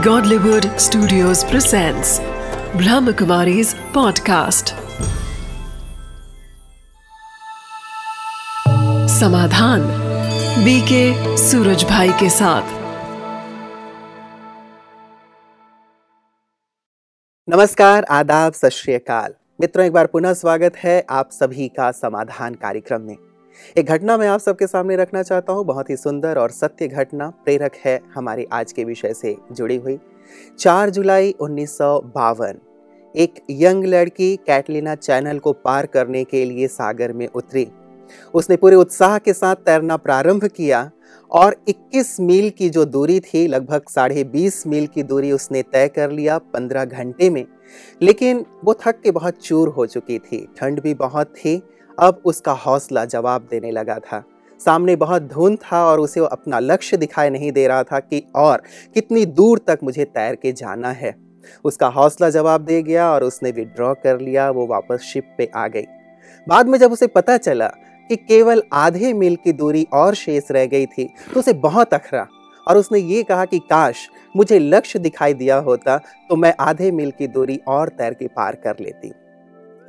Godlywood Studios presents Brahmakumari's podcast. समाधान BK Suraj भाई के साथ। नमस्कार, आदाब, सत मित्रों, एक बार पुनः स्वागत है आप सभी का समाधान कार्यक्रम में। एक घटना मैं आप सबके सामने रखना चाहता हूँ, बहुत ही सुंदर और सत्य घटना प्रेरक है हमारे आज के विषय से जुड़ी हुई। 4 जुलाई उन्नीस एक यंग लड़की कैटलिना चैनल को पार करने के लिए सागर में उतरी। उसने पूरे उत्साह के साथ तैरना प्रारंभ किया और 21 मील की जो दूरी थी, लगभग साढ़े बीस मील की दूरी उसने तय कर लिया 15 घंटे में। लेकिन वो थक के बहुत चूर हो चुकी थी, ठंड भी बहुत थी अब उसका हौसला जवाब देने लगा था। सामने बहुत धुंध था और उसे वो अपना लक्ष्य दिखाई नहीं दे रहा था कि और कितनी दूर तक मुझे तैर के जाना है। उसका हौसला जवाब दे गया और उसने विड्रॉ कर लिया, वो वापस शिप पे आ गई। बाद में जब उसे पता चला कि केवल आधे मील की दूरी और शेष रह गई थी तो उसे बहुत अखरा और उसने ये कहा कि, काश मुझे लक्ष्य दिखाई दिया होता तो मैं आधे मील की दूरी और तैर के पार कर लेती।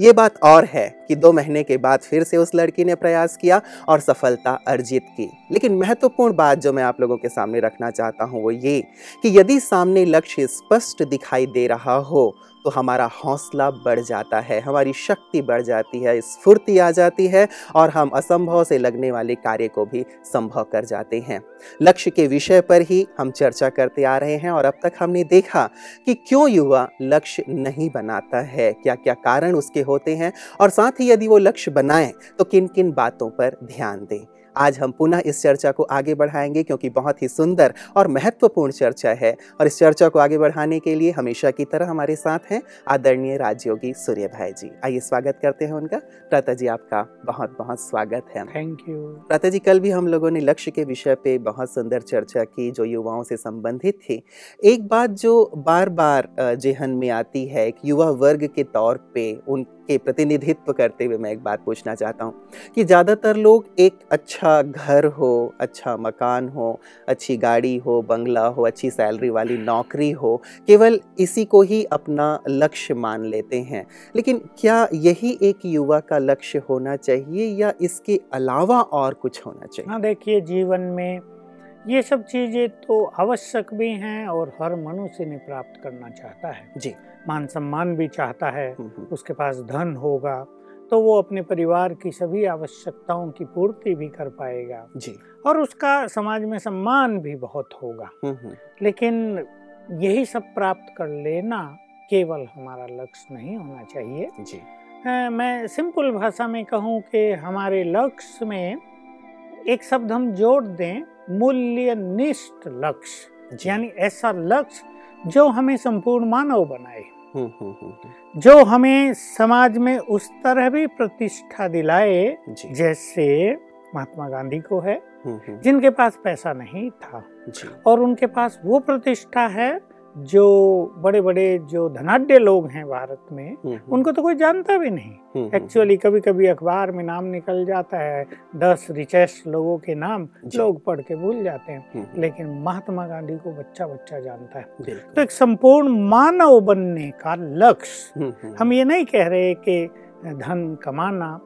ये बात और है कि दो महीने के बाद फिर से उस लड़की ने प्रयास किया और सफलता अर्जित की। लेकिन महत्वपूर्ण बात जो मैं आप लोगों के सामने रखना चाहता हूँ वो ये कि यदि सामने लक्ष्य स्पष्ट दिखाई दे रहा हो तो हमारा हौसला बढ़ जाता है, हमारी शक्ति बढ़ जाती है, स्फूर्ति आ जाती है और हम असंभव से लगने वाले कार्य को भी संभव कर जाते हैं। लक्ष्य के विषय पर ही हम चर्चा करते आ रहे हैं और अब तक हमने देखा कि क्यों युवा लक्ष्य नहीं बनाता है क्या क्या कारण उसके होते हैं और साथ ही यदि वो लक्ष्य बनाए तो किन किन बातों पर ध्यान दें। आज हम पुनः इस चर्चा को आगे बढ़ाएँगे क्योंकि बहुत ही सुंदर और महत्वपूर्ण चर्चा है। और इस चर्चा को आगे बढ़ाने के लिए हमेशा की तरह हमारे साथ हैं आदरणीय राजयोगी सूर्य भाई जी। आइए स्वागत करते हैं उनका। प्राता जी आपका बहुत बहुत स्वागत है। थैंक यू प्राता जी कल भी हम लोगों ने लक्ष्य के विषय पे बहुत सुंदर चर्चा की जो युवाओं से संबंधित थी। एक बात जो बार बार जेहन में आती है एक युवा वर्ग के तौर पे उनके प्रतिनिधित्व करते हुए मैं एक बात पूछना चाहता हूँ कि ज़्यादातर लोग एक अच्छा घर हो अच्छा मकान हो अच्छी गाड़ी हो बंगला हो अच्छी सैलरी वाली नौकरी हो केवल इसी को ही अपना लक्ष्य मान लेते हैं। लेकिन क्या यही एक युवा का लक्ष्य होना चाहिए या इसके अलावा और कुछ होना चाहिए? हाँ देखिए जीवन में ये सब चीज़ें तो आवश्यक भी हैं और हर मनुष्य ने प्राप्त करना चाहता है। जी। मान सम्मान भी चाहता है हम्म, हम्म, उसके पास धन होगा तो वो अपने परिवार की सभी आवश्यकताओं की पूर्ति भी कर पाएगा। जी। और उसका समाज में सम्मान भी बहुत होगा। हम्म, हम्म, लेकिन यही सब प्राप्त कर लेना केवल हमारा लक्ष्य नहीं होना चाहिए। जी। अ, मैं सिंपल भाषा में कहूँ कि हमारे लक्ष्य में एक शब्द हम जोड़ दें मूल्यनिष्ठ लक्ष्य। जी। यानी ऐसा लक्ष्य जो हमें संपूर्ण मानव बनाए। हम्म, हम्म, हम्म, जो हमें समाज में उस तरह भी प्रतिष्ठा दिलाए जैसे महात्मा गांधी को है जिनके पास पैसा नहीं था। और उनके पास वो प्रतिष्ठा है जो बड़े बड़े जो धनाढ़ लोग हैं भारत में हम्म, हम्म, उनको तो कोई जानता भी नहीं। एक्चुअली कभी कभी अखबार में नाम निकल जाता है दस रिचेस्ट लोगों के नाम लोग पढ़ के भूल जाते हैं। हम्म, लेकिन महात्मा गांधी को बच्चा बच्चा जानता है। तो एक संपूर्ण मानव बनने का लक्ष्य हम ये नहीं कह रहे कि धन कमाना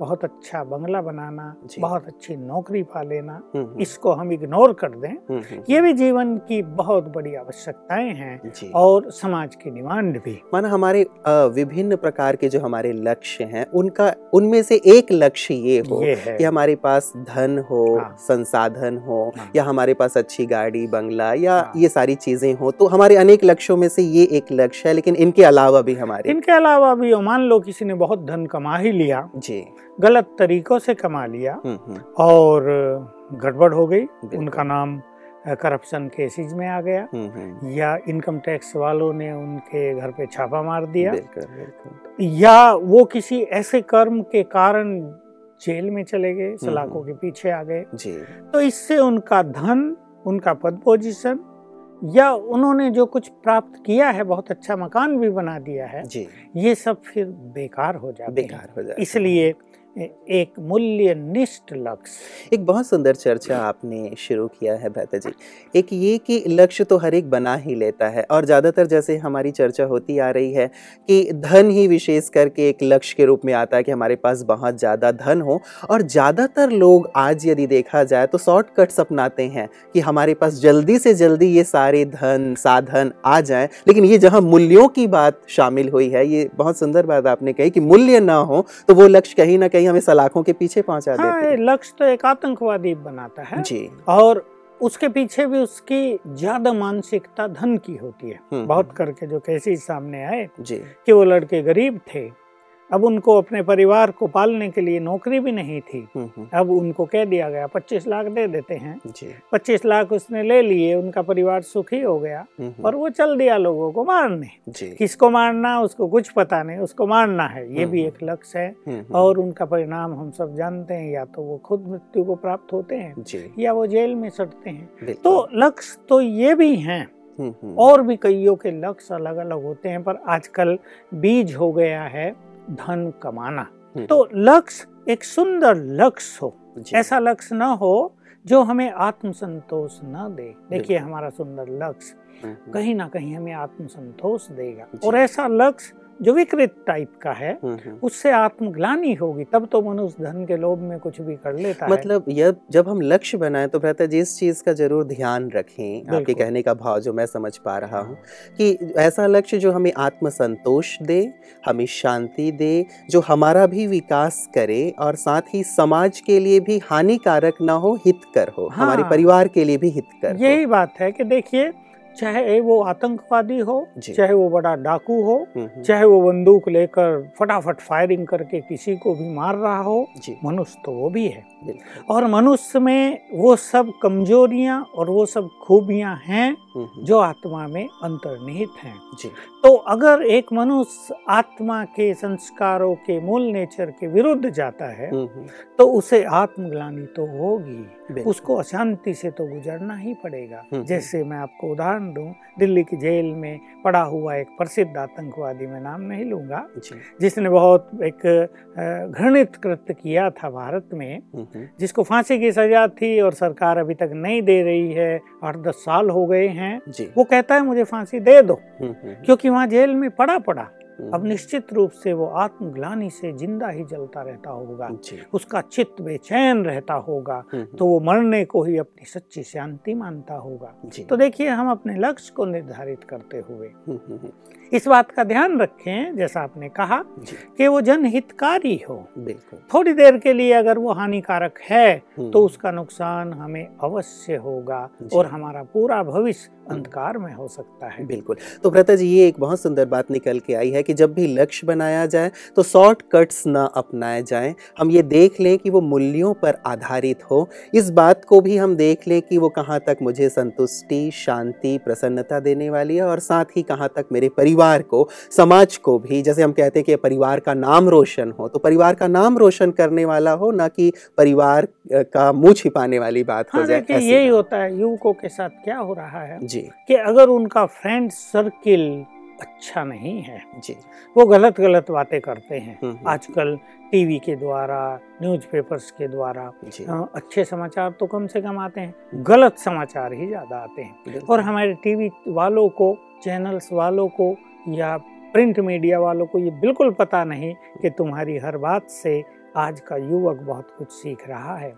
बहुत अच्छा बंगला बनाना बहुत अच्छी नौकरी पा लेना हम्म, हम्म, इसको हम इग्नोर कर दें। हम्म, ये भी जीवन की बहुत बड़ी आवश्यकताएँ हैं और समाज की डिमांड भी। माना हमारे विभिन्न प्रकार के जो हमारे लक्ष्य हैं उनका उनमें से एक लक्ष्य ये हो ये कि हमारे पास धन हो हाँ। संसाधन हो हाँ। या हमारे पास अच्छी गाड़ी बंगला या हाँ। ये सारी चीज़ें हो तो हमारे अनेक लक्ष्यों में से ये एक लक्ष्य है लेकिन इनके अलावा भी हमारे। इनके अलावा भी मान लो किसी ने बहुत धन कमा ही लिया जी। गलत तरीकों से कमा लिया हम्म हम्म। और गड़बड़ हो गई। उनका नाम करप्शन केसेज में आ गया। हम्म या इनकम टैक्स वालों ने उनके घर पे छापा मार दिया। बिल्कुल बिल्कुल। या वो किसी ऐसे कर्म के कारण जेल में चले गए सलाखों के पीछे आ गए। तो इससे उनका धन उनका पद पोजीशन या उन्होंने जो कुछ प्राप्त किया है बहुत अच्छा मकान भी बना दिया है ये सब फिर बेकार हो जाते बेकार हो जाए इसलिए एक मूल्य निष्ठ लक्ष्य। एक बहुत सुंदर चर्चा आपने शुरू किया है भ्राता जी। एक ये कि लक्ष्य तो हर एक बना ही लेता है और ज़्यादातर जैसे हमारी चर्चा होती आ रही है कि धन ही विशेष करके एक लक्ष्य के रूप में आता है कि हमारे पास बहुत ज़्यादा धन हो और ज़्यादातर लोग आज यदि देखा जाए तो शॉर्टकट्स अपनाते हैं कि हमारे पास जल्दी से जल्दी ये सारे धन, साधन आ जाएँ। लेकिन ये जहाँ मूल्यों की बात शामिल हुई है, ये बहुत सुंदर बात आपने कही कि मूल्य ना हो तो वो लक्ष्य कहीं ना कहीं हमें सलाखों के पीछे पहुँचा हाँ, देते हैं। लक्ष्य तो एक आतंकवादी बनाता है। जी। और उसके पीछे भी उसकी ज़्यादा मानसिकता धन की होती है। हम्म, बहुत करके जो कैसे सामने आए जी। कि वो लड़के गरीब थे अब उनको अपने परिवार को पालने के लिए नौकरी भी नहीं थी। हम्म, हम्म, अब उनको कह दिया गया पच्चीस लाख दे देते हैं। पच्चीस लाख उसने ले लिए उनका परिवार सुखी हो गया हम्म, और वो चल दिया लोगों को मारने। किसको मारना उसको कुछ पता नहीं उसको मारना है। ये भी एक लक्ष्य है। और उनका परिणाम हम सब जानते हैं या तो वो खुद मृत्यु को प्राप्त होते हैं या वो जेल में सटते हैं। तो लक्ष्य तो ये भी हैं। और भी कईयों के लक्ष्य अलग अलग होते हैं पर आजकल बीज हो गया है। धन कमाना। हम्म, तो लक्ष्य एक सुंदर लक्ष्य हो। ऐसा लक्ष्य ना हो जो हमें आत्मसंतोष न दे। देखिए हमारा सुंदर लक्ष्य हम्म, हम्म, कहीं ना कहीं हमें आत्मसंतोष देगा। और ऐसा लक्ष्य जो विकृत टाइप का है हम्म, हम्म। उससे आत्मग्लानी होगी तब तो मनुष्य धन के लोभ में कुछ भी कर लेता मतलब है मतलब जब हम लक्ष्य बनाएँ तो भ्राता जी इस चीज़ का ज़रूर ध्यान रखें आपके कहने का भाव जो मैं समझ पा रहा हूँ कि ऐसा लक्ष्य जो हमें आत्मसंतोष दे हमें शांति दे जो हमारा भी विकास करे और साथ ही समाज के लिए भी हानिकारक ना हो हितकर हो हाँ। हमारे परिवार के लिए भी हितकर यही बात है कि देखिए चाहे वो आतंकवादी हो चाहे वो बड़ा डाकू हो हम्म, हम्म, चाहे वो बंदूक लेकर फटाफट फायरिंग करके किसी को भी मार रहा हो मनुष्य तो वो भी है। और मनुष्य में वो सब कमजोरियाँ और वो सब खूबियाँ हैं हम्म, जो आत्मा में अंतर्निहित हैं। तो अगर एक मनुष्य आत्मा के संस्कारों के मूल नेचर के विरुद्ध जाता है तो उसे आत्मग्लानी तो होगी। उसको अशांति से तो गुजरना ही पड़ेगा। जैसे मैं आपको उदाहरण दूँ दिल्ली की जेल में पड़ा हुआ एक प्रसिद्ध आतंकवादी मैं नाम नहीं लूँगा जिसने बहुत एक घृणित कृत्य किया था भारत में हम्म, हम्म, जिसको फांसी की सजा थी और सरकार अभी तक नहीं दे रही है आठ दस साल हो गए हैं वो कहता है मुझे फांसी दे दो हम्म, क्योंकि वहाँ जेल में पड़ा पड़ा अब निश्चित रूप से वो आत्मग्लानी से ज़िंदा ही जलता रहता होगा उसका चित्त बेचैन रहता होगा हम्म, तो वो मरने को ही अपनी सच्ची शांति मानता होगा। तो देखिए हम अपने लक्ष्य को निर्धारित करते हुए हम्म, हम्म, हम्म, इस बात का ध्यान रखें जैसा आपने कहा कि वो जनहितकारी हो। बिल्कुल। थोड़ी देर के लिए अगर वो हानिकारक है हम्म, तो उसका नुकसान हमें अवश्य होगा और हमारा पूरा भविष्य अंधकार में हो सकता है। बिल्कुल। तो भ्रता जी ये एक बहुत सुंदर बात निकल के आई है कि जब भी लक्ष्य बनाया जाए तो शॉर्ट कट्स ना अपनाए जाएँ। हम ये देख लें कि वो मूल्यों पर आधारित हो। इस बात को भी हम देख लें कि वो कहाँ तक मुझे संतुष्टि शांति प्रसन्नता देने वाली है और साथ ही कहाँ तक मेरे परिवार को समाज को भी। जैसे हम कहते हैं कि परिवार का नाम रोशन हो तो परिवार का नाम रोशन करने वाला हो ना कि परिवार का मुँह छिपाने वाली बात हो हाँ जाए यही होता है युवकों के साथ क्या हो रहा है जी। कि अगर उनका फ्रेंड सर्किल अच्छा नहीं है। जी। वो गलत गलत बातें करते हैं। हम्म, हम्म, आजकल टीवी के द्वारा न्यूज़पेपर्स के द्वारा अच्छे समाचार तो कम से कम आते हैं गलत समाचार ही ज़्यादा आते हैं। और हमारे टीवी वालों को चैनल्स वालों को या प्रिंट मीडिया वालों को ये बिल्कुल पता नहीं कि तुम्हारी हर बात से आज का युवक बहुत कुछ सीख रहा है।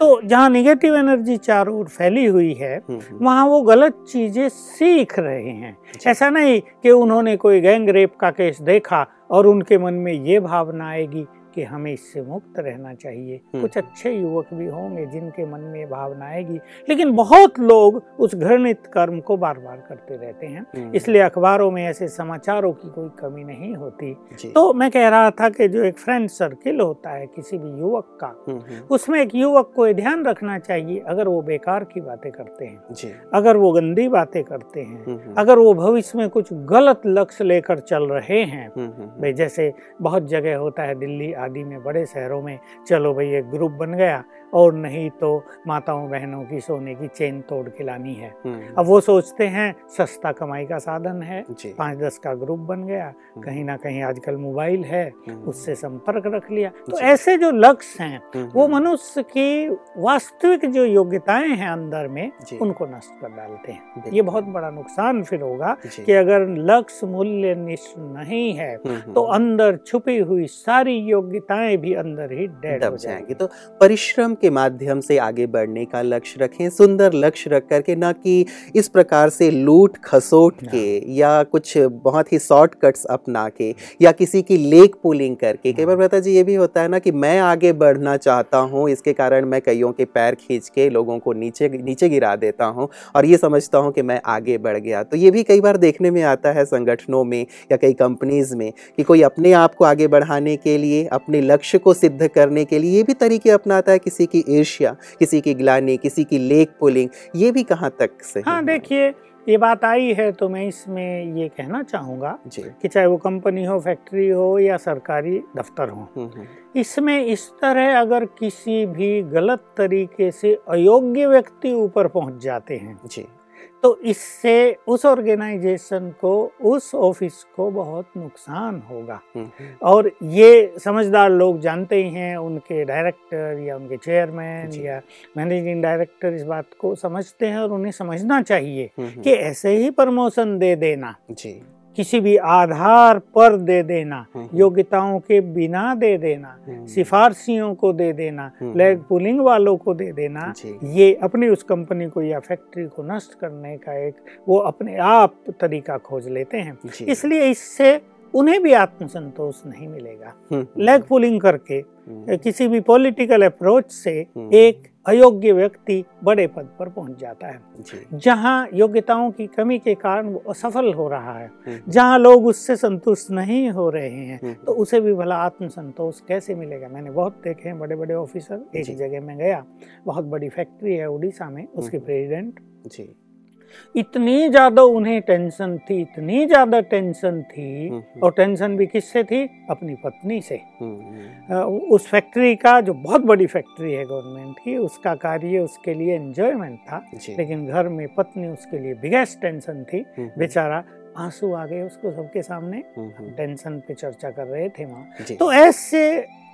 तो जहाँ निगेटिव एनर्जी चारों ओर फैली हुई है हम्म, हम्म, वहाँ वो गलत चीज़ें सीख रहे हैं। ऐसा नहीं कि उन्होंने कोई गैंग रेप का केस देखा और उनके मन में ये भावना आएगी कि हमें इससे मुक्त रहना चाहिए। हम्म। कुछ अच्छे युवक भी होंगे जिनके मन में भावना आएगी लेकिन बहुत लोग उस घृणित कर्म को बार बार करते रहते हैं। हम्म, इसलिए अखबारों में ऐसे समाचारों की कोई कमी नहीं होती। तो मैं कह रहा था कि जो एक फ्रेंड सर्किल होता है किसी भी युवक का हम्म, उसमें एक युवक को ध्यान रखना चाहिए अगर वो बेकार की बातें करते हैं अगर वो गंदी बातें करते हैं अगर वो भविष्य में कुछ गलत लक्ष्य लेकर चल रहे हैं। भाई जैसे बहुत जगह होता है दिल्ली आदि में बड़े शहरों में चलो भाई एक ग्रुप बन गया और नहीं तो माताओं बहनों की सोने की चेन तोड़ के लानी है। हम्म, अब वो सोचते हैं सस्ता कमाई का साधन है पाँच दस का ग्रुप बन गया कहीं ना कहीं आजकल मोबाइल है हम्म, उससे संपर्क रख लिया। तो ऐसे जो लक्ष्य हैं हम्म, वो हम्म, मनुष्य की वास्तविक जो योग्यताएँ हैं अंदर में उनको नष्ट कर डालते हैं। ये बहुत बड़ा नुकसान फिर होगा कि अगर लक्ष्य मूल्य निष्ठ नहीं है हम्म, हम्म, तो अंदर छुपी हुई सारी योग्यताएँ भी अंदर ही डेड हो जाएँगी। तो परिश्रम के माध्यम से आगे बढ़ने का लक्ष्य रखें सुंदर लक्ष्य रख करके ना कि इस प्रकार से लूट खसोट के या कुछ बहुत ही शॉर्टकट्स अपना के या किसी की लेक पुलिंग करके। कई बार हाँ। पता जी ये भी होता है ना कि मैं आगे बढ़ना चाहता हूँ इसके कारण मैं कईयों के पैर खींच के लोगों को नीचे नीचे गिरा देता हूँ और ये समझता हूँ कि मैं आगे बढ़ गया। तो ये भी कई बार देखने में आता है संगठनों में या कई कंपनीज़ में कि कोई अपने आप को आगे बढ़ाने के लिए अपने लक्ष्य को सिद्ध करने के लिए ये भी तरीके अपनाता है किसी की ईर्ष्या किसी की ग्लानी किसी की लेक पुलिंग ये भी कहाँ तक सही हाँ देखिए ये बात आई है तो मैं इसमें ये कहना चाहूँगा कि चाहे वो कंपनी हो फैक्ट्री हो या सरकारी दफ्तर हो हम्म, हम्म, इसमें इस तरह अगर किसी भी गलत तरीके से अयोग्य व्यक्ति ऊपर पहुँच जाते हैं जी। तो इससे उस ऑर्गेनाइजेशन को उस ऑफ़िस को बहुत नुकसान होगा। हम्म, हम्म, और ये समझदार लोग जानते ही हैं उनके डायरेक्टर या उनके चेयरमैन या मैनेजिंग डायरेक्टर इस बात को समझते हैं और उन्हें समझना चाहिए हम्म, कि ऐसे ही प्रमोशन दे देना। जी। किसी भी आधार पर दे देना हम्म, योग्यताओं के बिना दे देना हम्म, सिफारसियों को दे देना हम्म, लेग पुलिंग वालों को दे देना ये अपनी उस कंपनी को या फैक्ट्री को नष्ट करने का एक वो अपने आप तरीका खोज लेते हैं। इसलिए इससे उन्हें भी आत्मसंतोष नहीं मिलेगा। हम्म, लेग पुलिंग करके हम्म, किसी भी पॉलिटिकल अप्रोच से हम्म, एक अयोग्य व्यक्ति बड़े पद पर पहुँच जाता है। जहाँ योग्यताओं की कमी के कारण वो असफल हो रहा है हम्म, जहाँ लोग उससे संतुष्ट नहीं हो रहे हैं हम्म, तो उसे भी भला आत्मसंतोष कैसे मिलेगा? मैंने बहुत देखे हैं बड़े बड़े ऑफिसर। एक जगह में गया बहुत बड़ी फैक्ट्री है उड़ीसा में उसके प्रेजिडेंट प्रेसिडेंट। जी। इतनी ज़्यादा उन्हें टेंशन थी इतनी ज़्यादा टेंशन थी। हम्म, और टेंशन भी किससे थी? अपनी पत्नी से। हम्म, हम्म, उस फैक्ट्री का जो बहुत बड़ी फैक्ट्री है गवर्नमेंट की उसका कार्य उसके लिए एंजॉयमेंट था। लेकिन घर में पत्नी उसके लिए बिगेस्ट टेंशन थी। हम्म, बेचारा आँसू आ गए उसको सबके सामने। हम्म, हम्म, टेंशन पे चर्चा कर रहे थे वहाँ तो ऐसे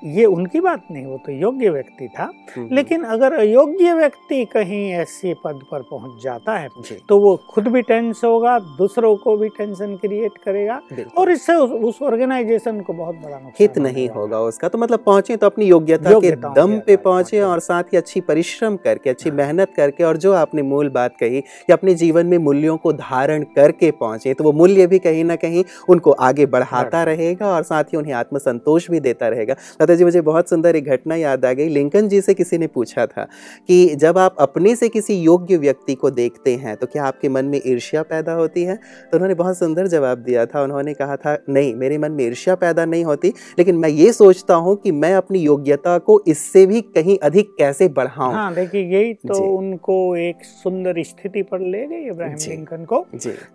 ये उनकी बात नहीं वो तो योग्य व्यक्ति था। हम्म, लेकिन अगर अयोग्य व्यक्ति कहीं ऐसे पद पर पहुँच जाता है तो वो खुद भी टेंस होगा दूसरों को भी टेंशन क्रिएट करेगा और इससे उस, ऑर्गेनाइजेशन को बहुत बड़ा नुकसान हित नहीं होगा उसका। तो मतलब पहुँचे तो अपनी योग्यता के दम पे पहुँचे। और साथ ही अच्छी परिश्रम करके अच्छी हाँ। मेहनत करके और जो आपने मूल बात कही कि अपने जीवन में मूल्यों को धारण करके पहुँचे तो वो मूल्य भी कहीं ना कहीं उनको आगे बढ़ाता। रहेगा और साथ ही उन्हें आत्मसंतोष भी देता रहेगा। दादा जी मुझे बहुत सुंदर एक घटना याद आ गई। लिंकन जी से किसी ने पूछा था कि जब आप अपने से किसी योग्य व्यक्ति को देखते हैं तो क्या आपके मन में ईर्ष्या पैदा होती है? तो उन्होंने बहुत सुंदर जवाब दिया था। उन्होंने कहा था नहीं मेरे मन में ईर्ष्या पैदा नहीं होती लेकिन मैं ये सोचता हूँ कि मैं अपनी योग्यता को इससे भी कहीं अधिक कैसे बढ़ाऊं? हाँ देखिए यही तो उनको एक सुंदर स्थिति पर ले गई इब्राहिम लिंकन को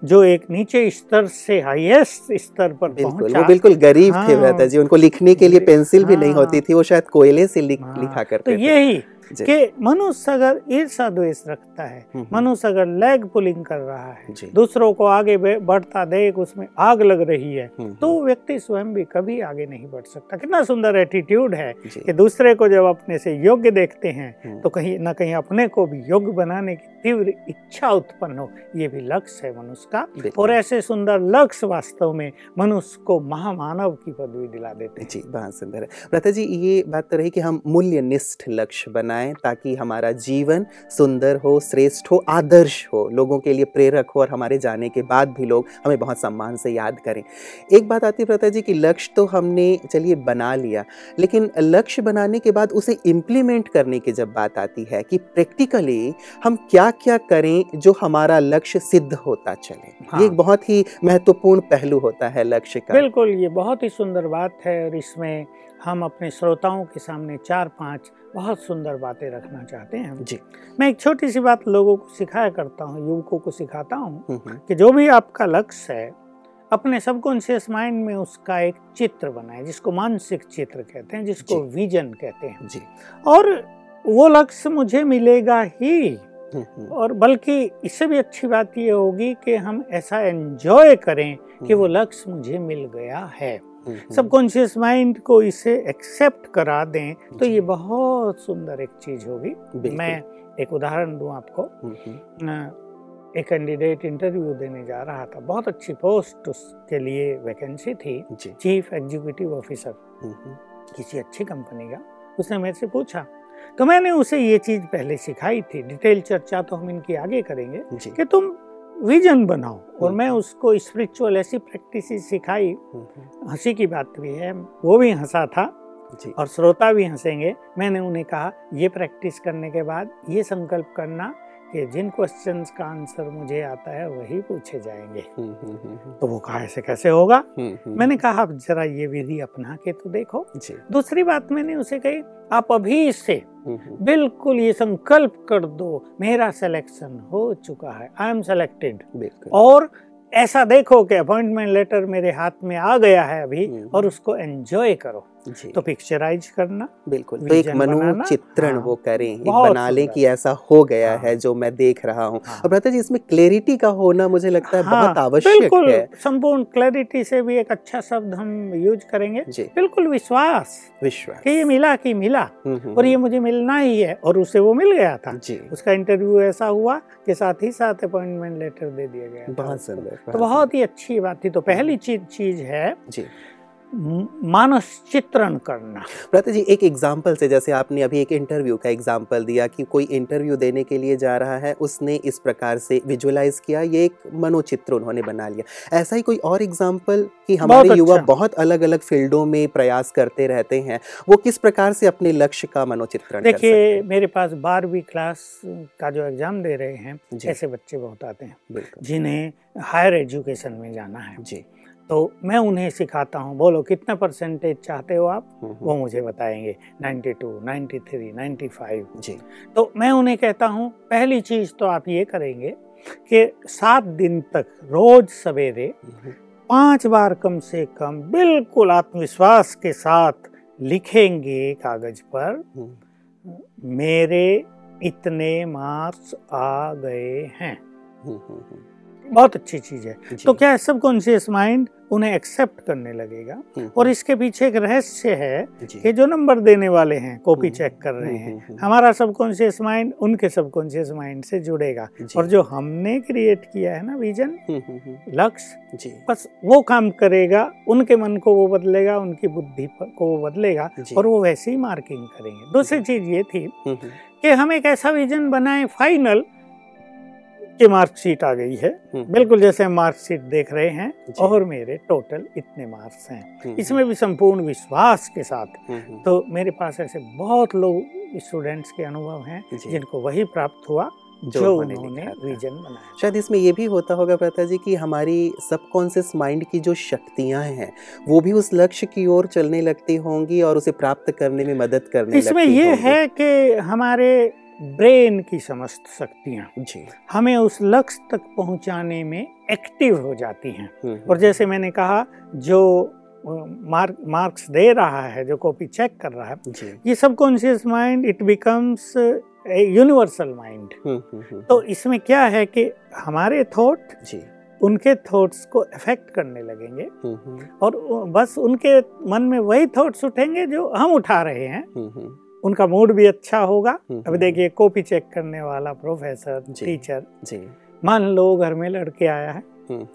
जो। एक नीचे स्तर से हाईएस्ट स्तर पर बिल्कुल वो बिल्कुल गरीब थे हाँ। रहता जी उनको लिखने के लिए पेंसिल भी नहीं। होती थी वो शायद कोयले से लिख, हाँ, लिखा तो करते थे यही। कि मनुष्य अगर ईर्षा द्वेष रखता है हम्म, मनुष्य अगर लेग पुलिंग कर रहा है दूसरों को आगे बढ़ता देख उसमें आग लग रही है हम्म, तो व्यक्ति स्वयं भी कभी आगे नहीं बढ़ सकता। कितना सुंदर एटीट्यूड है कि दूसरे को जब अपने से योग्य देखते हैं हम्म, तो कहीं ना कहीं अपने को भी योग्य बनाने की तीव्र इच्छा उत्पन्न हो। ये भी लक्ष्य है मनुष्य का। और ऐसे सुंदर लक्ष्य वास्तव में मनुष्य को महामानव की पदवी दिला देते हैं। जी बहुत सुंदर है। जी ये बात तो रही कि हम मूल्य निष्ठ लक्ष्य बनाएँ ताकि हमारा जीवन सुंदर हो श्रेष्ठ हो आदर्श हो लोगों के लिए प्रेरक हो और हमारे जाने के बाद भी लोग हमें बहुत सम्मान से याद करें। एक बात आती है जी कि लक्ष्य तो हमने चलिए बना लिया लेकिन लक्ष्य बनाने के बाद उसे इम्प्लीमेंट करने की जब बात आती है कि प्रैक्टिकली हम क्या क्या करें जो हमारा लक्ष्य सिद्ध होता चले। हाँ। ये एक बहुत ही महत्वपूर्ण पहलू होता है लक्ष्य का। बिल्कुल ये बहुत ही सुंदर बात है और इसमें हम अपने श्रोताओं के सामने चार पाँच बहुत सुंदर बातें रखना चाहते हैं। जी। मैं एक छोटी सी बात लोगों को सिखाया करता हूँ युवकों को सिखाता हूँ हम्म, हम्म, कि जो भी आपका लक्ष्य है अपने सबकॉन्शियस माइंड में उसका एक चित्र बनाए जिसको मानसिक चित्र कहते हैं जिसको विजन कहते हैं। जी। और वो लक्ष्य मुझे मिलेगा ही हम्म, और बल्कि इससे भी अच्छी बात ये होगी कि हम ऐसा एंजॉय करें कि वो लक्ष्य मुझे मिल गया है। सबकॉन्शियस माइंड को इसे एक्सेप्ट करा दें तो ये बहुत सुंदर एक चीज़ होगी। मैं एक उदाहरण दूँ आपको। एक कैंडिडेट इंटरव्यू देने जा रहा था। बहुत अच्छी पोस्ट उसके लिए वैकेंसी थी। चीफ एग्जीक्यूटिव ऑफिसर किसी अच्छी कंपनी का। उसने मेरे से पूछा तो मैंने उसे ये चीज़ पहले सिखाई थी। डिटेल चर्चा तो हम इनकी आगे करेंगे कि तुम विजन बनाओ। और हम्म। मैं उसको स्पिरिचुअल ऐसी प्रैक्टिस सिखाई। हम्म, हम्म, हँसी की बात भी है वो भी हंसा था। जी। और श्रोता भी हंसेंगे। मैंने उन्हें कहा ये प्रैक्टिस करने के बाद ये संकल्प करना कि जिन क्वेश्चंस का आंसर मुझे आता है वही पूछे जाएँगे। हम्म, हम्म, हम्म, तो वो कहा ऐसे कैसे होगा? मैंने कहा आप जरा ये विधि अपना के तो देखो। दूसरी बात मैंने उसे कही आप अभी से बिल्कुल ये संकल्प कर दो मेरा सिलेक्शन हो चुका है आई एम सेलेक्टेड और ऐसा देखो कि अपॉइंटमेंट लेटर मेरे हाथ में आ गया है अभी। और उसको एंजॉय करो। तो पिक्चराइज करना बिल्कुल तो एक विजन मनो बनाना, चित्रण हाँ, वो करें एक बना लें कि ऐसा हो गया हाँ। है जो मैं देख रहा हूँ। हाँ। और जी इसमें क्लैरिटी का होना मुझे लगता है हाँ, बहुत आवश्यक बिल्कुल है। संपूर्ण क्लैरिटी से भी एक अच्छा शब्द हम यूज़ करेंगे। जी। बिल्कुल विश्वास। विश्वास। कि ये मिला कि मिला। हम्म, हम्म, और ये मुझे मिलना ही है और उसे वो मिल गया था। जी। उसका इंटरव्यू ऐसा हुआ कि साथ ही साथ अपॉइंटमेंट लेटर दे दिया गया बहुत सुंदर तो बहुत ही अच्छी बात थी। तो पहली चीज़ चीज़ है जी। मानस चित्रण करना। भ्राता जी एक एग्ज़ाम्पल से जैसे आपने अभी एक इंटरव्यू का एग्ज़ाम्पल दिया कि कोई इंटरव्यू देने के लिए जा रहा है उसने इस प्रकार से विजुअलाइज किया ये एक मनोचित्र उन्होंने बना लिया। ऐसा ही कोई और एग्ज़ाम्पल कि हमारे बहुत युवा अच्छा। बहुत अलग अलग फील्डों में प्रयास करते रहते हैं वो किस प्रकार से अपने लक्ष्य का मनोचित्रण देखिए मेरे पास बारहवीं क्लास का जो एग्ज़ाम दे रहे हैं जी। ऐसे बच्चे बहुत आते हैं जिन्हें हायर एजुकेशन में जाना है। जी। तो मैं उन्हें सिखाता हूँ। बोलो कितना परसेंटेज चाहते हो आप? हम्म, वो मुझे बताएँगे। 92, 93, 95 जी। तो मैं उन्हें कहता हूँ पहली चीज़ तो आप ये करेंगे कि सात दिन तक रोज सवेरे हम्म, पाँच बार कम से कम बिल्कुल आत्मविश्वास के साथ लिखेंगे कागज़ पर हम्म, मेरे इतने मार्क्स आ गए हैं। हम्म, हम्म, हम्म, बहुत अच्छी चीज़ है। तो क्या है सबकॉन्शियस माइंड उन्हें एक्सेप्ट करने लगेगा? हम्म, और इसके पीछे एक रहस्य है कि जो नंबर देने वाले हैं कॉपी हम्म, चेक कर रहे हम्म, हैं हमारा सबकॉन्शियस माइंड उनके सबकॉन्शियस माइंड से जुड़ेगा। और जो हमने क्रिएट किया है ना विजन लक्ष्य बस वो काम करेगा उनके मन को वो बदलेगा उनकी बुद्धि को वो बदलेगा और वो वैसे ही मार्किंग करेंगे। दूसरी चीज़ ये थी कि हम एक ऐसा विजन बनाए फाइनल कि मार्कशीट आ गई है। हम्म, बिल्कुल जैसे हम मार्कशीट देख रहे हैं और मेरे टोटल इतने मार्क्स हैं। हम्म, इसमें भी संपूर्ण विश्वास के साथ हम्म, तो मेरे पास ऐसे बहुत लोग स्टूडेंट्स के अनुभव हैं जिनको वही प्राप्त हुआ जो जो उन्होंने। विजन बनाया शायद इसमें ये भी होता होगा प्रता जी कि हमारी सबकॉन्शियस माइंड की जो शक्तियाँ हैं वो भी उस लक्ष्य की ओर चलने लगती होंगी और उसे प्राप्त करने में मदद करने इसमें लगती ये होंगी। है कि हमारे ब्रेन की समस्त शक्तियाँ जी। हमें उस लक्ष्य तक पहुँचाने में एक्टिव हो जाती हैं। हम्म, और जैसे मैंने कहा जो मार्क मार्क्स दे रहा है जो कॉपी चेक कर रहा है ये subconscious mind it becomes a universal mind. हम्म, हम्म, हम्म, तो इसमें क्या है कि हमारे थॉट जी। उनके थॉट्स को अफेक्ट करने लगेंगे। हम्म, हम्म, और बस उनके मन में वही थॉट्स उठेंगे जो हम उठा रहे हैं। हम्म, हम्म, उनका मूड भी अच्छा होगा। अब अभी देखिए कॉपी चेक करने वाला प्रोफेसर। टीचर जी। मान लो घर में लड़के आया है। हम्म, हम्म,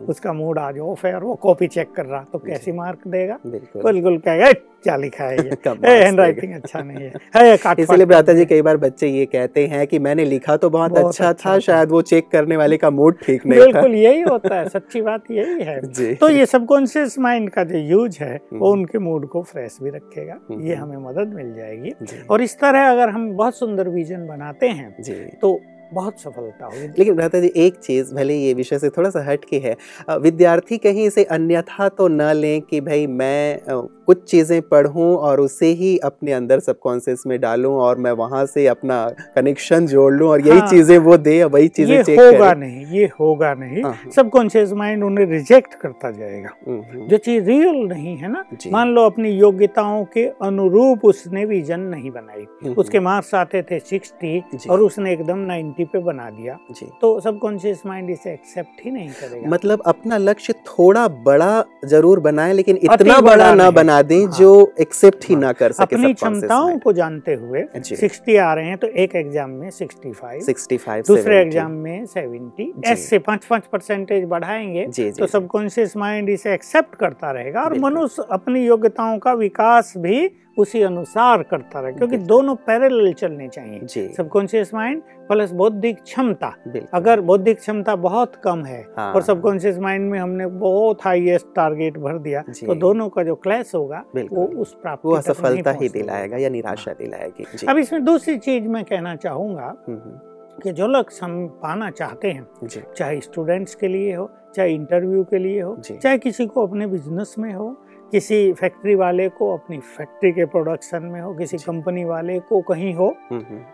उसका मूड आज ऑफ़ है और वो कॉपी चेक कर रहा तो कैसी मार्क देगा? बिल्कुल। कहेगा क्या लिखा है ये? कम हैंड राइटिंग अच्छा नहीं है। इसलिए भ्राता जी कई बार बच्चे ये कहते हैं कि मैंने लिखा तो बहुत, बहुत अच्छा, अच्छा था। शायद वो चेक करने वाले का मूड ठीक नहीं बिल्कुल यही होता है सच्ची बात यही है। तो ये सबकॉन्शियस माइंड का जो यूज़ है वो। उनके मूड को फ्रेश भी रखेगा। ये हमें मदद मिल जाएगी। और इस तरह अगर हम बहुत सुंदर विजन बनाते हैं तो बहुत सफलता होगी लेकिन भ्राता जी, एक चीज़ भले ये विषय से थोड़ा सा हट के है विद्यार्थी कहीं इसे अन्यथा तो न लें कि भाई मैं कुछ चीज़ें पढ़ूं और उसे ही अपने अंदर सबकॉन्शियस में डालूं और मैं वहाँ से अपना कनेक्शन जोड़ लूँ और यही हाँ। चीज़ें वो दे वही चीज़ें चेक होगा करें। नहीं ये होगा नहीं। हाँ, सबकॉन्शियस माइंड उन्हें रिजेक्ट करता जाएगा। हम्म, हम्म, जो चीज़ रियल नहीं है ना मान लो अपनी योग्यताओं के अनुरूप उसने विजन नहीं बनाई। हम्म, उसके मार्क्स आते थे सिक्सटी और उसने एकदम नाइन्टी पे बना दिया तो सबकॉन्शियस माइंड इसे एक्सेप्ट ही नहीं करेगा। मतलब अपना लक्ष्य थोड़ा बड़ा ज़रूर बनाए लेकिन इतना बड़ा ना नहीं। बना दें हाँ। जो एक्सेप्ट ही हाँ। ना कर सके अपनी क्षमताओं को जानते हुए जी। सिक्सटी आ रहे हैं तो एक एग्ज़ाम में सिक्सटी फाइव 65 दूसरे एग्ज़ाम में सेवेंटी जी। ऐसे पाँच पाँच परसेंटेज बढ़ाएँगे जी जी तो। सबकॉन्शियस माइंड इसे एक्सेप्ट करता रहेगा और मनुष्य अपनी योग्यताओं का विकास भी उसी अनुसार करता रहे क्योंकि दोनों पैरेलल चलने चाहिए। सबकॉन्शियस माइंड प्लस बौद्धिक क्षमता। अगर बौद्धिक क्षमता बहुत कम है हाँ। और सबकॉन्शियस माइंड में हमने बहुत हाईएस्ट टारगेट भर दिया तो दोनों का जो क्लैश होगा वो उस प्राप्त वो असफलता ही दिलाएगा या निराशा दिलाएगी। अब इसमें दूसरी चीज़ मैं कहना चाहूँगा हम्म, हम्म, कि जो लक्ष्य हम पाना चाहते हैं चाहे स्टूडेंट्स के लिए हो चाहे इंटरव्यू के लिए हो चाहे किसी को अपने बिज़नेस में हो किसी फैक्ट्री वाले को अपनी फैक्ट्री के प्रोडक्शन में हो किसी कंपनी वाले को कहीं हो हम्म, हम्म,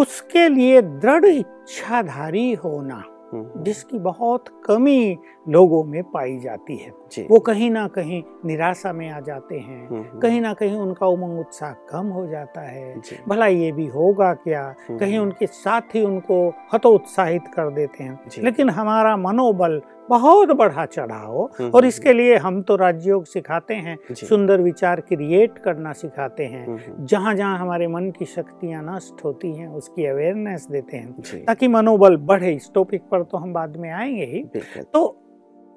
उसके लिए दृढ़ इच्छाधारी होना हम्म, जिसकी बहुत कमी लोगों में पाई जाती है। वो कहीं ना कहीं निराशा में आ जाते हैं। हम्म, हम्म, कहीं ना कहीं उनका उमंग उत्साह कम हो जाता है। भला ये भी होगा क्या? हम्म, कहीं उनके साथ ही उनको हतोत्साहित कर देते हैं। लेकिन हमारा मनोबल बहुत बढ़ा चढ़ा हम्म, और इसके लिए हम तो राजयोग सिखाते हैं सुंदर विचार क्रिएट करना सिखाते हैं। जहाँ जहाँ हमारे मन की शक्तियाँ नष्ट होती हैं उसकी अवेयरनेस देते हैं। ताकि मनोबल बढ़े। इस टॉपिक पर तो हम बाद में आएँगे ही। तो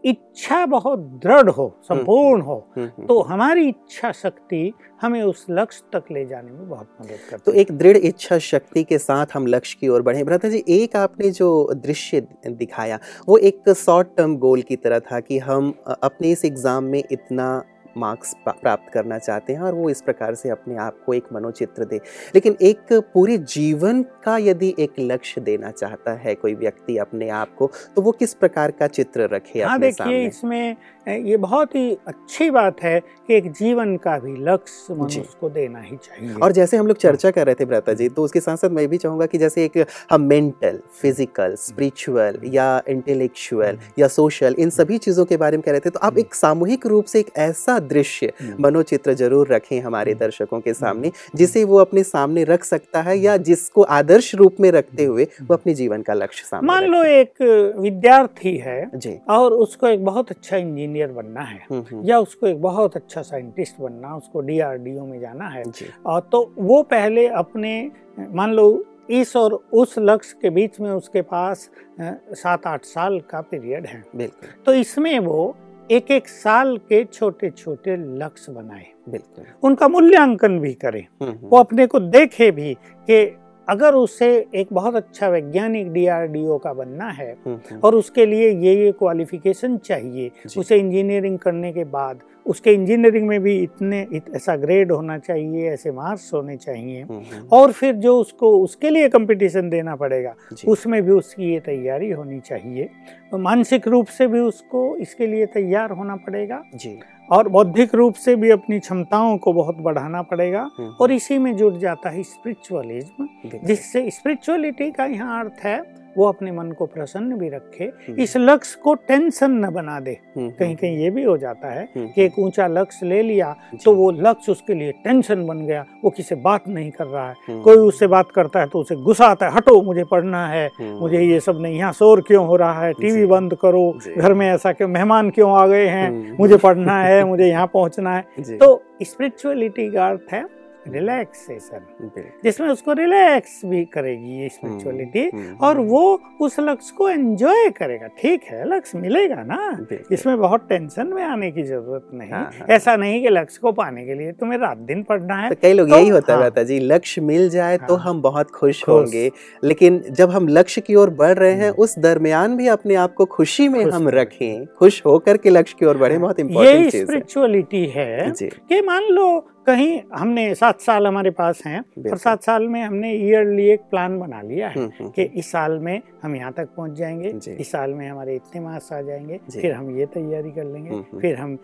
इच्छा बहुत दृढ़ हो संपूर्ण हो हम्म, हम्म, तो हमारी इच्छा शक्ति हमें उस लक्ष्य तक ले जाने में बहुत मदद करती तो एक दृढ़ इच्छा शक्ति के साथ हम लक्ष्य की ओर बढ़े। भ्राता जी एक आपने जो दृश्य दिखाया वो एक शॉर्ट टर्म गोल की तरह था कि हम अपने इस एग्ज़ाम में इतना मार्क्स प्राप्त करना चाहते हैं और वो इस प्रकार से अपने आप को एक मनोचित्र दे। लेकिन एक पूरे जीवन का यदि एक लक्ष्य देना चाहता है कोई व्यक्ति अपने आप को तो वो किस प्रकार का चित्र रखे हाँ देखिए इसमें ये बहुत ही अच्छी बात है कि एक जीवन का भी लक्ष्य मनुष्य को देना ही चाहिए। और जैसे हम लोग चर्चा कर रहे थे भ्राता जी तो उसके साथ साथ मैं भी चाहूँगा कि जैसे एक हम मेंटल फ़िज़िकल स्पिरिचुअल या इंटेलेक्चुअल या सोशल इन सभी चीज़ों के बारे में कह रहे थे तो आप एक सामूहिक रूप से एक ऐसा दृश्य हम्म। मनोचित्र ज़रूर रखें हमारे हम्म। दर्शकों के सामने जिसे वो अपने सामने रख सकता है या जिसको आदर्श रूप में रखते हुए वो अपने जीवन का लक्ष्य सामने मान लो एक विद्यार्थी है जी। और उसको एक बहुत अच्छा इंजीनियर बनना है हम्म, हम्म, या उसको एक बहुत अच्छा साइंटिस्ट बनना उसको डीआरडीओ में जाना है और तो वो पहले अपने मान लो इस और उस लक्ष्य के बीच में उसके पास सात आठ साल का पीरियड है। बिल्कुल। तो इसमें वो एक एक साल के छोटे छोटे लक्ष्य बनाए। बिल्कुल। उनका मूल्यांकन भी करें। हम्म, हम्म, वो अपने को देखे भी कि अगर उसे एक बहुत अच्छा वैज्ञानिक डीआरडीओ का बनना है हम्म, और उसके लिए ये ये क्वालिफिकेशन चाहिए उसे इंजीनियरिंग करने के बाद उसके इंजीनियरिंग में भी इतने इत, ऐसा ग्रेड होना चाहिए ऐसे मार्क्स होने चाहिए। हम्म, हम्म, और फिर जो उसको उसके लिए कंपटीशन देना पड़ेगा उसमें भी उसकी ये तैयारी होनी चाहिए। तो मानसिक रूप से भी उसको इसके लिए तैयार होना पड़ेगा। जी। और बौद्धिक रूप से भी अपनी क्षमताओं को बहुत बढ़ाना पड़ेगा। हम्म, और इसी में जुड़ जाता है स्पिरिचुअलिज्म जिससे स्पिरिचुअलिटी का यहाँ अर्थ है वो अपने मन को प्रसन्न भी रखे हम्म, इस लक्ष्य को टेंशन न बना दे। हम्म, कहीं कहीं ये भी हो जाता है हम्म, कि एक ऊँचा लक्ष्य ले लिया तो वो लक्ष्य उसके लिए टेंशन बन गया वो किसी बात नहीं कर रहा है। हम्म, कोई उससे बात करता है तो उसे गुस्सा आता है हटो मुझे पढ़ना है हम्म, मुझे ये सब नहीं यहाँ शोर क्यों हो रहा है? टीवी बंद करो घर में ऐसा क्यों मेहमान क्यों आ गए हैं? हम्म, मुझे पढ़ना है मुझे यहाँ पहुँचना है। तो स्पिरिचुअलिटी का अर्थ है रिलैक्सेशन जिसमें उसको रिलैक्स भी करेगी ये स्पिरिचुअलिटी हम्म, और वो उस लक्ष्य को एंजॉय करेगा। ठीक है लक्ष्य मिलेगा ना? इसमें बहुत टेंशन में आने की ज़रूरत नहीं। हाँ, हाँ। ऐसा नहीं कि लक्ष्य को पाने के लिए तुम्हें रात दिन पढ़ना है। तो कई लोग तो- यही होता है हाँ। रहता जी लक्ष्य मिल जाए तो। हम बहुत खुश। होंगे। लेकिन जब हम लक्ष्य की ओर बढ़ रहे हैं हम्म। उस दरमियान भी अपने आप को खुशी में हम रखें। खुश होकर के लक्ष्य की ओर बढ़े बहुत चीज़ है। स्पिरिचुअलिटी है कि मान लो कहीं हमने सात साल हमारे पास हैं और सात साल में हमने ईयरली एक प्लान बना लिया है हम्म, हम्म, कि इस साल में हम यहाँ तक पहुँच जाएँगे इस साल में हमारे इतने मार्क्स आ जाएँगे फिर हम ये तैयारी कर लेंगे हम्म, हम्म। फिर हम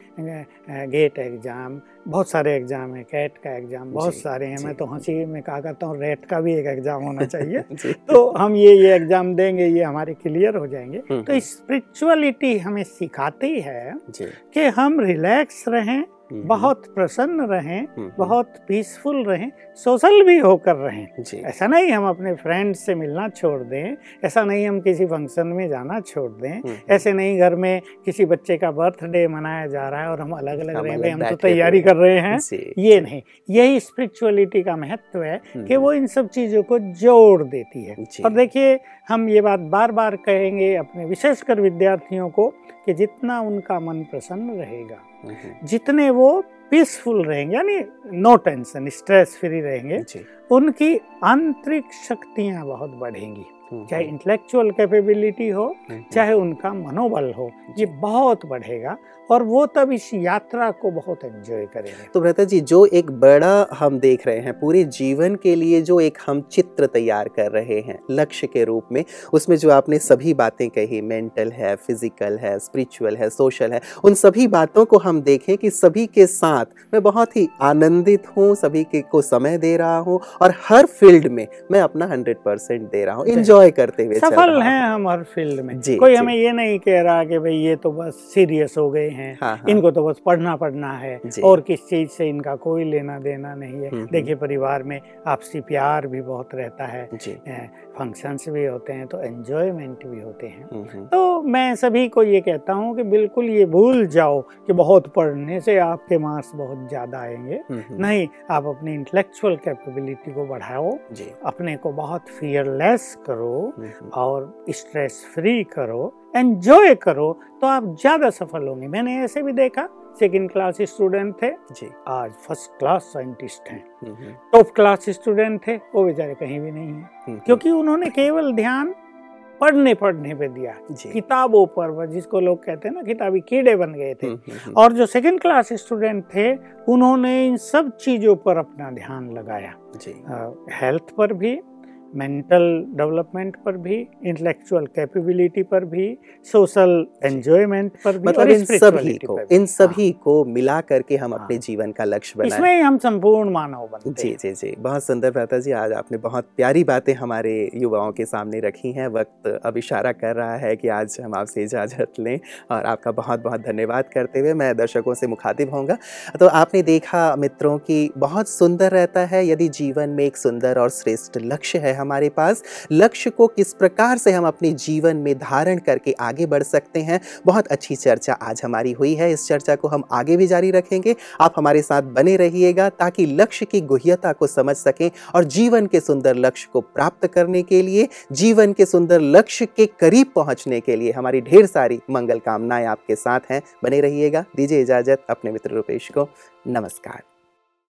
गेट एग्ज़ाम बहुत सारे एग्ज़ाम है कैट का एग्ज़ाम बहुत सारे हैं मैं तो हँसी में कहा करता हूँ रेट का भी एक एग्ज़ाम होना चाहिए। तो हम ये ये एग्ज़ाम देंगे ये हमारे क्लियर हो जाएँगे। हम्म, तो स्पिरिचुअलिटी हमें सिखाती है कि हम रिलैक्स रहें हम्म, बहुत प्रसन्न रहें हम्म, बहुत पीसफुल रहें सोशल भी होकर रहें। ऐसा नहीं हम अपने फ्रेंड्स से मिलना छोड़ दें ऐसा नहीं हम किसी फ़ंक्शन में जाना छोड़ दें हम्म, ऐसे नहीं घर में किसी बच्चे का बर्थडे मनाया जा रहा है और हम अलग अलग रहे हम तो तैयारी कर रहे हैं। ये नहीं यही स्पिरिचुअलिटी का महत्व है हम्म, कि वो इन सब चीज़ों को जोड़ देती है। और देखिए हम ये बात बार बार कहेंगे अपने विशेषकर विद्यार्थियों को कि जितना उनका मन प्रसन्न रहेगा जितने वो पीसफुल रहेंगे यानी नो टेंशन स्ट्रेस फ्री रहेंगे उनकी आंतरिक शक्तियाँ बहुत बढ़ेंगी। चाहे इंटेलेक्चुअल कैपेबिलिटी हो हम्म, चाहे उनका मनोबल हो ये बहुत बढ़ेगा और वो तब इस यात्रा को बहुत एंजॉय करेंगे। तो भ्रता जी जो एक बड़ा हम देख रहे हैं पूरे जीवन के लिए जो एक हम चित्र तैयार कर रहे हैं लक्ष्य के रूप में उसमें जो आपने सभी बातें कही मेंटल है फ़िज़िकल है स्पिरिचुअल है सोशल है उन सभी बातों को हम देखें कि सभी के साथ मैं बहुत ही आनंदित हूँ सभी के को समय दे रहा हूँ और हर फ़ील्ड में मैं अपना हंड्रेड परसेंट दे रहा हूँ। इंजॉय करते हुए सफल हैं हम हर फ़ील्ड में। जी, कोई जी। हमें ये नहीं कह रहा कि भाई ये तो बस सीरियस हो गए हैं। हाँ, हाँ, इनको तो बस पढ़ना पढ़ना है। और किस चीज़ से इनका कोई लेना देना नहीं है। हम्म, देखिए परिवार में आपसी प्यार भी बहुत रहता है। फ़ंक्शंस भी होते हैं तो एंजॉयमेंट भी होते हैं। हम्म, हम्म, तो मैं सभी को ये कहता हूँ कि बिल्कुल ये भूल जाओ कि बहुत पढ़ने से आपके मार्क्स बहुत ज़्यादा आएँगे। हम्म, हम्म, नहीं आप अपनी इंटेलेक्चुअल कैपेबिलिटी को बढ़ाओ जी। अपने को बहुत फियरलेस करो हम्म, और स्ट्रेस फ्री करो एंजॉय करो तो आप ज़्यादा सफल होंगे। मैंने ऐसे भी देखा सेकेंड क्लास स्टूडेंट थे जी। आज फ़र्स्ट क्लास साइंटिस्ट हैं। टॉप क्लास स्टूडेंट थे वो बेचारे कहीं भी नहीं हैं। क्योंकि उन्होंने केवल ध्यान पढ़ने पढ़ने पे दिया। किताबों पर जिसको लोग कहते हैं ना किताबी कीड़े बन गए थे। हम्म, हम्म, हम्म, और जो सेकंड क्लास स्टूडेंट थे उन्होंने इन सब चीज़ों पर अपना ध्यान लगाया। जी। हेल्थ पर भी मेंटल डेवलपमेंट पर भी इंटेलेक्चुअल कैपेबिलिटी पर भी सोशल एंजॉयमेंट पर भी मतलब और इन सभी को इन सभी को मिला करके हम हाँ। अपने जीवन का लक्ष्य हाँ। बनाए। इसमें ही हम संपूर्ण मानव बनते जी हैं। जी जी। बहुत सुंदर भ्राता जी आज आपने बहुत प्यारी बातें हमारे युवाओं के सामने रखी हैं। वक्त अब इशारा कर रहा है कि आज हम आपसे इजाज़त लें और आपका बहुत बहुत धन्यवाद करते हुए मैं दर्शकों से मुखातिब होऊँगा। तो आपने देखा मित्रों की बहुत सुंदर रहता है यदि जीवन में एक सुंदर और श्रेष्ठ लक्ष्य है हमारे पास? लक्ष्य को किस प्रकार से हम अपने जीवन में धारण करके आगे बढ़ सकते हैं? बहुत अच्छी चर्चा आज हमारी हुई है। इस चर्चा को हम आगे भी जारी रखेंगे। आप हमारे साथ बने रहिएगा ताकि लक्ष्य की गुह्यता को समझ सकें और जीवन के सुंदर लक्ष्य को प्राप्त करने के लिए, जीवन के सुंदर लक्ष्य के करीब पहुँचने के लिए हमारी ढेर सारी मंगल कामनाएँ आपके साथ हैं। बने रहिएगा। दीजिए इजाज़त अपने मित्र रूपेश को। नमस्कार।